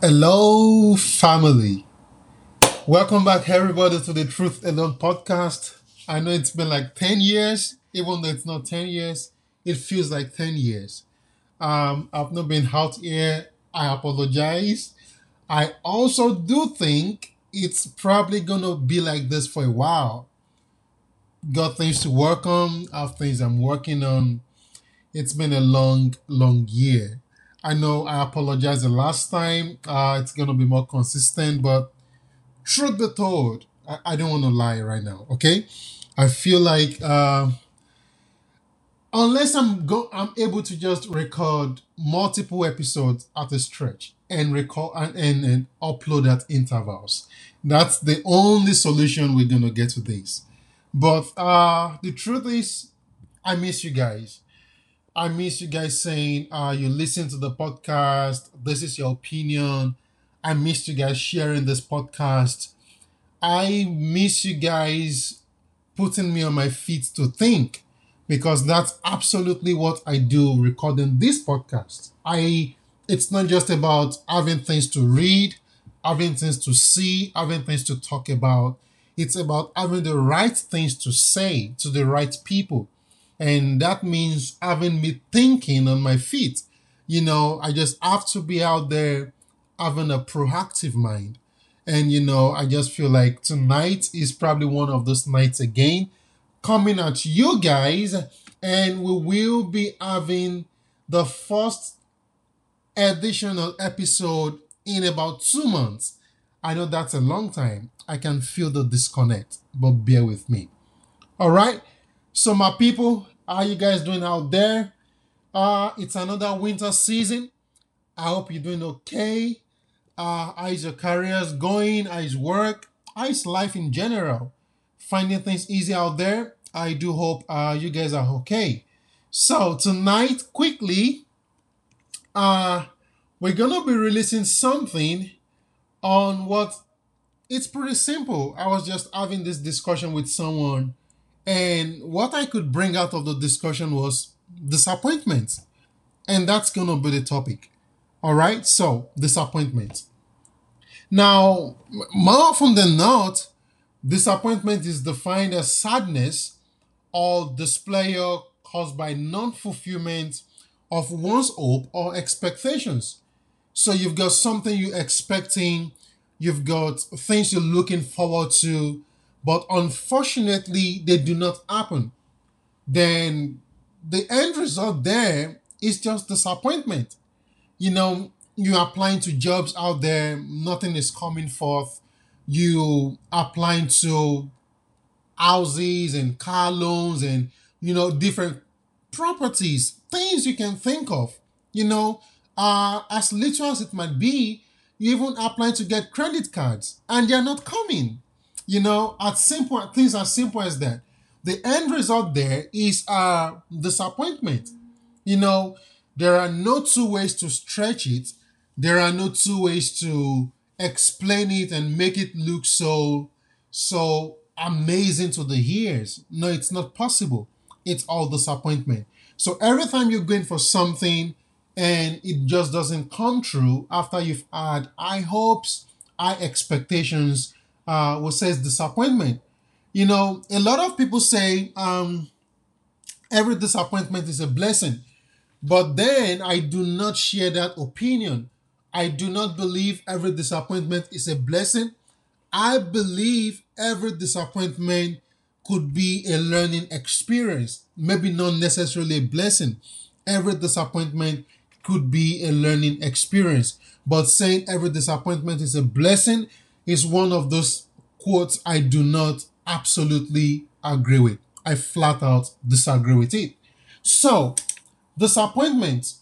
Hello, family. Welcome back, everybody, to the Truth Alone podcast. I know it's been like 10 years, even though it's not 10 years, it feels like 10 years. Um, I've not been out here. I apologize. I also do think it's probably gonna be like this for a while. Got things to work on, I have things I'm working on. It's been a long, long year. I know I apologize the last time. Uh, it's gonna be more consistent, but truth be told, I, I don't want to lie right now. Okay, I feel like uh, unless I'm go, I'm able to just record multiple episodes at a stretch and record and, and, and upload at intervals. That's the only solution we're gonna get to this. But uh, the truth is, I miss you guys. I miss you guys saying uh, you listen to the podcast. This is your opinion. I miss you guys sharing this podcast. I miss you guys putting me on my feet to think because that's absolutely what I do recording this podcast. I it's not just about having things to read, having things to see, having things to talk about. It's about having the right things to say to the right people. And that means having me thinking on my feet. You know, I just have to be out there having a proactive mind. And, you know, I just feel like tonight is probably one of those nights again coming at you guys. And we will be having the first additional episode in about two months. I know that's a long time. I can feel the disconnect, but bear with me. All right. So, my people, how you guys doing out there? Uh, it's another winter season. I hope you're doing okay. Uh, how is your careers going? How is work? How is life in general? Finding things easy out there? I do hope uh, you guys are okay. So tonight, quickly, uh, we're gonna be releasing something on what it's pretty simple. I was just having this discussion with someone, and what I could bring out of the discussion was disappointment. And that's gonna be the topic. All right, so disappointment. Now, more often than not, disappointment is defined as sadness or displeasure caused by non fulfillment of one's hope or expectations. So you've got something you're expecting, you've got things you're looking forward to, but unfortunately, they do not happen. Then the end result there is just disappointment. You know, you're applying to jobs out there, nothing is coming forth. You applying to houses and car loans and you know different properties things you can think of you know uh as little as it might be you even applying to get credit cards and they're not coming you know at simple things as simple as that. The end result there is uh disappointment. You know there are no two ways to stretch it. There are no two ways to explain it and make it look so so amazing to the ears no it's not possible. It's all disappointment. So every time you're going for something and it just doesn't come true after you've had high hopes high expectations uh what says disappointment you know a lot of people say um every disappointment is a blessing but then I do not share that opinion. I do not believe every disappointment is a blessing. I believe every disappointment could be a learning experience, maybe not necessarily a blessing. Every disappointment could be a learning experience. But saying every disappointment is a blessing is one of those quotes I do not absolutely agree with. I flat out disagree with it. So, disappointment.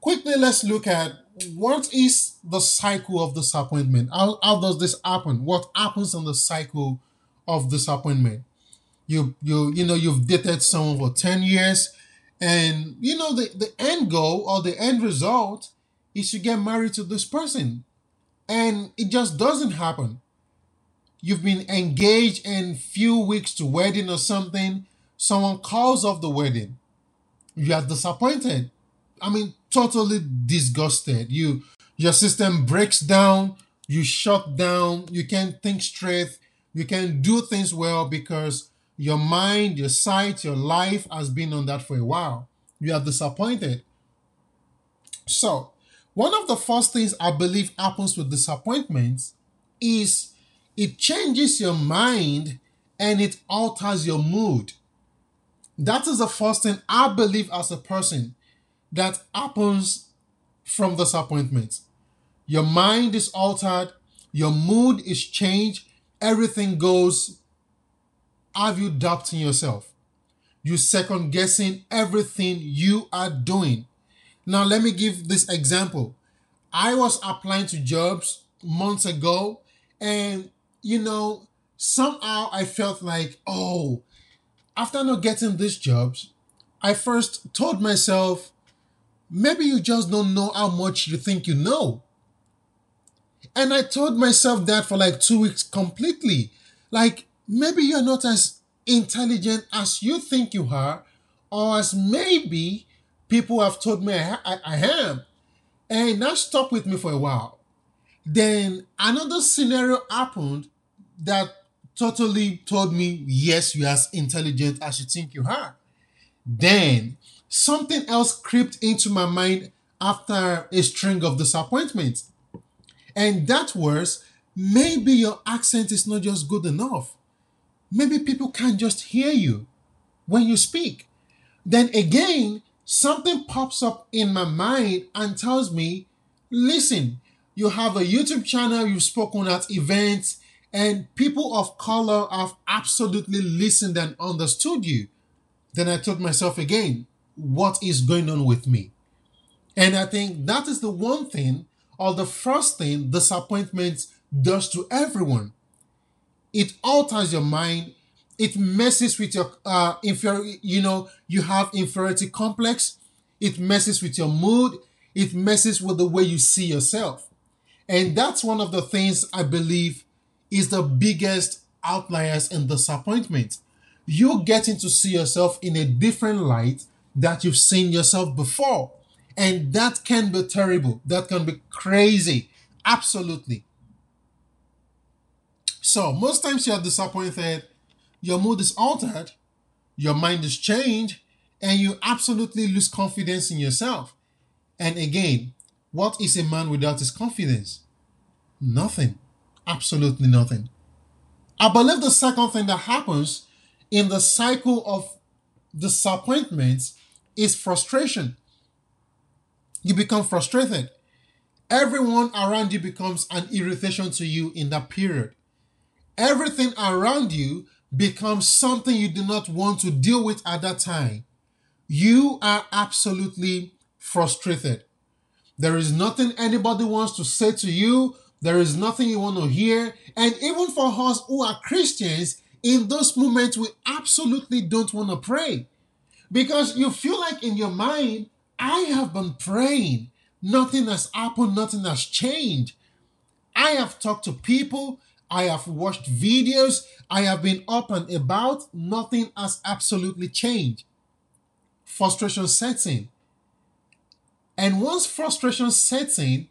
Quickly, let's look at what is the cycle of disappointment. How, how does this happen? What happens in the cycle of disappointment? You you you know you've dated someone for 10 years and you know the, the end goal or the end result is to get married to this person and it just doesn't happen you've been engaged in few weeks to wedding or something someone calls off the wedding you are disappointed. I mean, totally disgusted. You your system breaks down, you shut down, you can't think straight, you can't do things well because your mind, your sight, your life has been on that for a while. You are disappointed. So, one of the first things I believe happens with disappointments is it changes your mind and it alters your mood. That is the first thing I believe as a person that happens from disappointment. Your mind is altered, your mood is changed, everything goes. Have you doubting yourself? You second guessing everything you are doing. Now, let me give this example. I was applying to jobs months ago, and you know, somehow I felt like, oh, after not getting these jobs, I first told myself, maybe you just don't know how much you think you know. And I told myself that for like two weeks completely. Like, maybe you're not as intelligent as you think you are, or as maybe people have told me I, I, I am. And that stuck with me for a while. Then another scenario happened that totally told me, yes, you're as intelligent as you think you are. Then something else crept into my mind after a string of disappointments. And that was maybe your accent is not just good enough. Maybe people can't just hear you when you speak. Then again, something pops up in my mind and tells me, listen, you have a YouTube channel, you've spoken at events, and people of color have absolutely listened and understood you. Then I told myself again, what is going on with me? And I think that is the one thing, or the first thing, disappointment does to everyone. It alters your mind. It messes with your uh, inferior. You know, you have inferiority complex. It messes with your mood. It messes with the way you see yourself, and that's one of the things I believe is the biggest outliers in disappointment. You're getting to see yourself in a different light that you've seen yourself before. And that can be terrible. That can be crazy. Absolutely. So, most times you're disappointed, your mood is altered, your mind is changed, and you absolutely lose confidence in yourself. And again, what is a man without his confidence? Nothing. Absolutely nothing. I believe the second thing that happens in the cycle of disappointments is frustration. You become frustrated. Everyone around you becomes an irritation to you in that period. Everything around you becomes something you do not want to deal with at that time. You are absolutely frustrated. There is nothing anybody wants to say to you there is nothing you want to hear. And even for us who are Christians, in those moments, we absolutely don't want to pray because you feel like in your mind, I have been praying. Nothing has happened, nothing has changed. I have talked to people, I have watched videos, I have been up and about, nothing has absolutely changed. Frustration sets in. And once frustration sets in,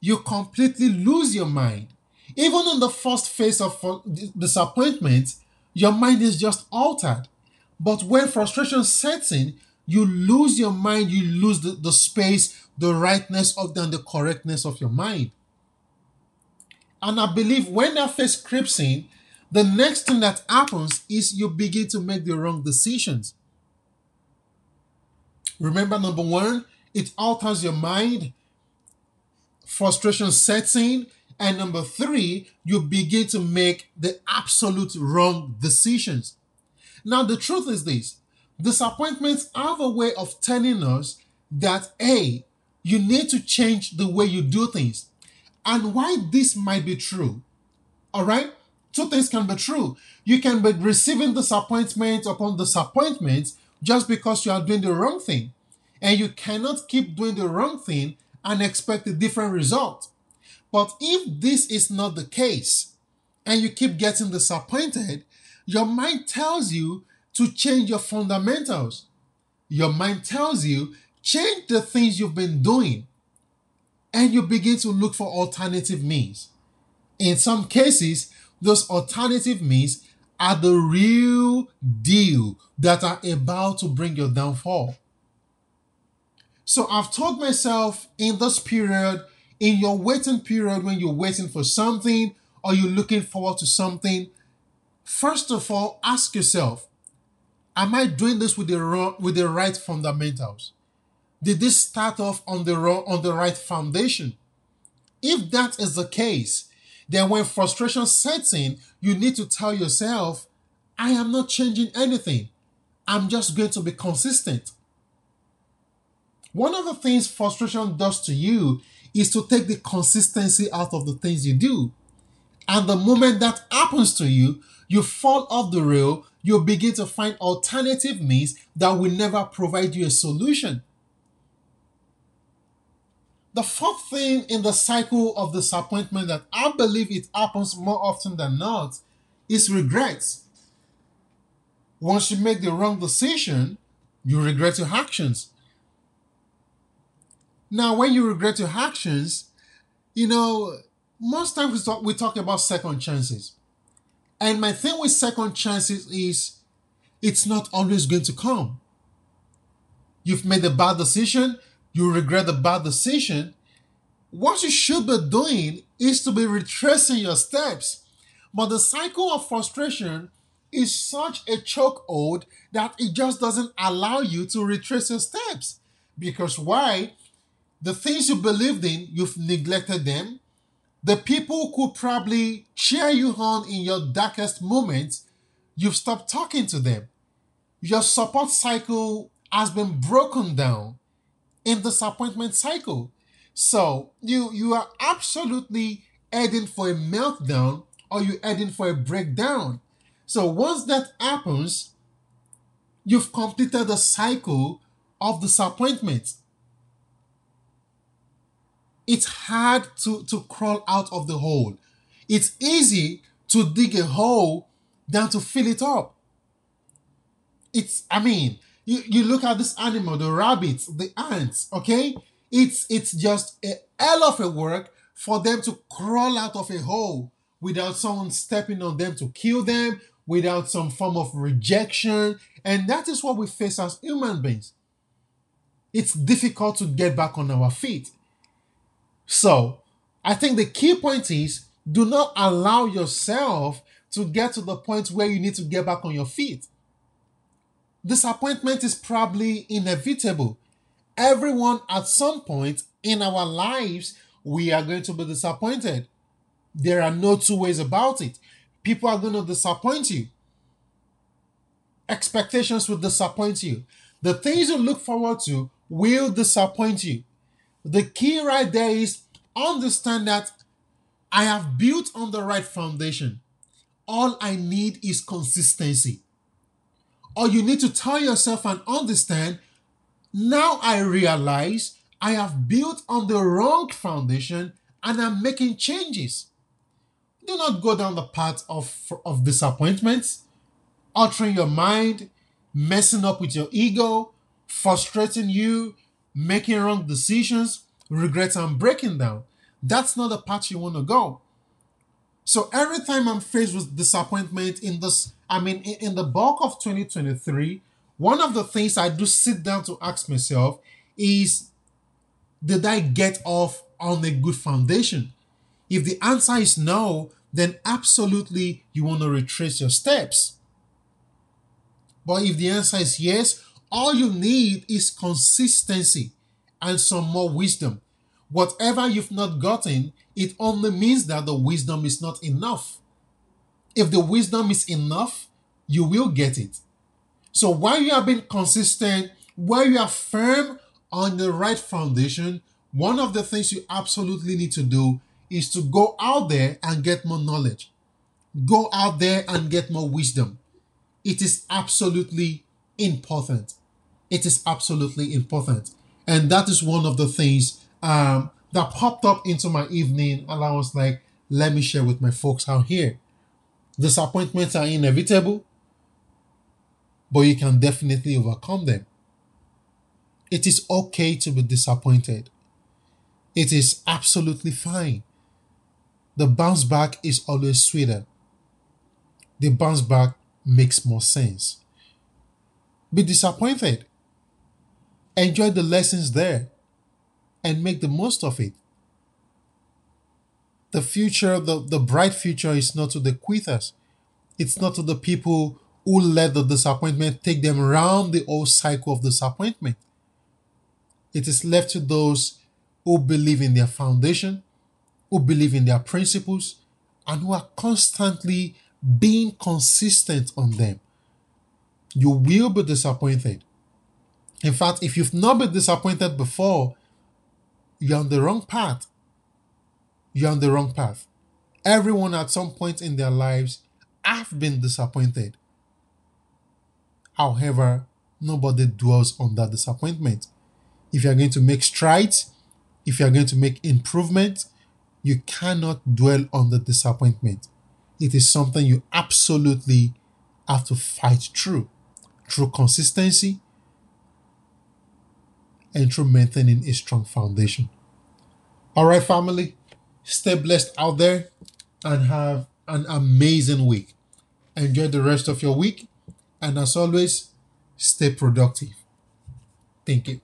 you completely lose your mind. Even in the first phase of disappointment, your mind is just altered. But when frustration sets in, you lose your mind, you lose the, the space, the rightness of and the correctness of your mind. And I believe when that phase creeps in, the next thing that happens is you begin to make the wrong decisions. Remember, number one, it alters your mind frustration sets in. And number three, you begin to make the absolute wrong decisions. Now, the truth is this disappointments have a way of telling us that, A, you need to change the way you do things. And why this might be true. All right? Two things can be true. You can be receiving disappointment upon disappointment just because you are doing the wrong thing. And you cannot keep doing the wrong thing and expect a different result. But if this is not the case and you keep getting disappointed, your mind tells you to change your fundamentals. Your mind tells you Change the things you've been doing and you begin to look for alternative means. In some cases, those alternative means are the real deal that are about to bring your downfall. So I've told myself in this period, in your waiting period, when you're waiting for something or you're looking forward to something, first of all, ask yourself, am I doing this with the with the right fundamentals? Did this start off on the wrong, on the right foundation? If that is the case, then when frustration sets in, you need to tell yourself, I am not changing anything. I'm just going to be consistent. One of the things frustration does to you is to take the consistency out of the things you do. And the moment that happens to you, you fall off the rail, you begin to find alternative means that will never provide you a solution. The fourth thing in the cycle of disappointment that I believe it happens more often than not is regrets. Once you make the wrong decision, you regret your actions. Now, when you regret your actions, you know, most times we talk, we talk about second chances. And my thing with second chances is it's not always going to come. You've made a bad decision, you regret the bad decision, what you should be doing is to be retracing your steps. But the cycle of frustration is such a chokehold that it just doesn't allow you to retrace your steps. Because why? The things you believed in, you've neglected them. The people who probably cheer you on in your darkest moments, you've stopped talking to them. Your support cycle has been broken down in disappointment cycle. So you you are absolutely heading for a meltdown or you're heading for a breakdown. So once that happens, you've completed the cycle of disappointment. It's hard to, to crawl out of the hole. It's easy to dig a hole than to fill it up. It's, I mean, you, you look at this animal, the rabbits, the ants, okay? It's it's just a hell of a work for them to crawl out of a hole without someone stepping on them to kill them, without some form of rejection. And that is what we face as human beings. It's difficult to get back on our feet. So, I think the key point is do not allow yourself to get to the point where you need to get back on your feet. Disappointment is probably inevitable everyone at some point in our lives, we are going to be disappointed. There are no two ways about it. People are going to disappoint you. Expectations will disappoint you. The things you look forward to will disappoint you. The key right there is understand that I have built on the right foundation. All I need is consistency. Or you need to tell yourself and understand now I realize I have built on the wrong foundation and I'm making changes. Do not go down the path of, of disappointments, altering your mind, messing up with your ego, frustrating you, making wrong decisions, regrets, and breaking down. That's not the path you want to go. So every time I'm faced with disappointment in this, I mean, in, the bulk of 2023, one of the things I do sit down to ask myself is Did I get off on a good foundation? If the answer is no, then absolutely you want to retrace your steps. But if the answer is yes, all you need is consistency and some more wisdom. Whatever you've not gotten, it only means that the wisdom is not enough. If the wisdom is enough, you will get it. So while you are being consistent, while you are firm on the right foundation, one of the things you absolutely need to do is to go out there and get more knowledge. Go out there and get more wisdom. It is absolutely important. It is absolutely important. And that is one of the things um, that popped up into my evening. And I was like, let me share with my folks out here. Disappointments are inevitable but you can definitely overcome them. It is okay to be disappointed. It is absolutely fine. The bounce back is always sweeter. The bounce back makes more sense. Be disappointed. Enjoy the lessons there and make the most of it. The future, the, the bright future is not to the quitters. It's not to the people who let the disappointment take them around the old cycle of disappointment. It is left to those who believe in their foundation, who believe in their principles, and who are constantly being consistent on them. You will be disappointed. In fact, if you've not been disappointed before, you're on the wrong path. You're on the wrong path. Everyone at some point in their lives have been disappointed. However, nobody dwells on that disappointment. If you're going to make strides, if you're going to make improvement, you cannot dwell on the disappointment. It is something you absolutely have to fight through, through consistency and through maintaining a strong foundation. All right, family, stay blessed out there and have an amazing week. Enjoy the rest of your week. And as always, stay productive. Thank you.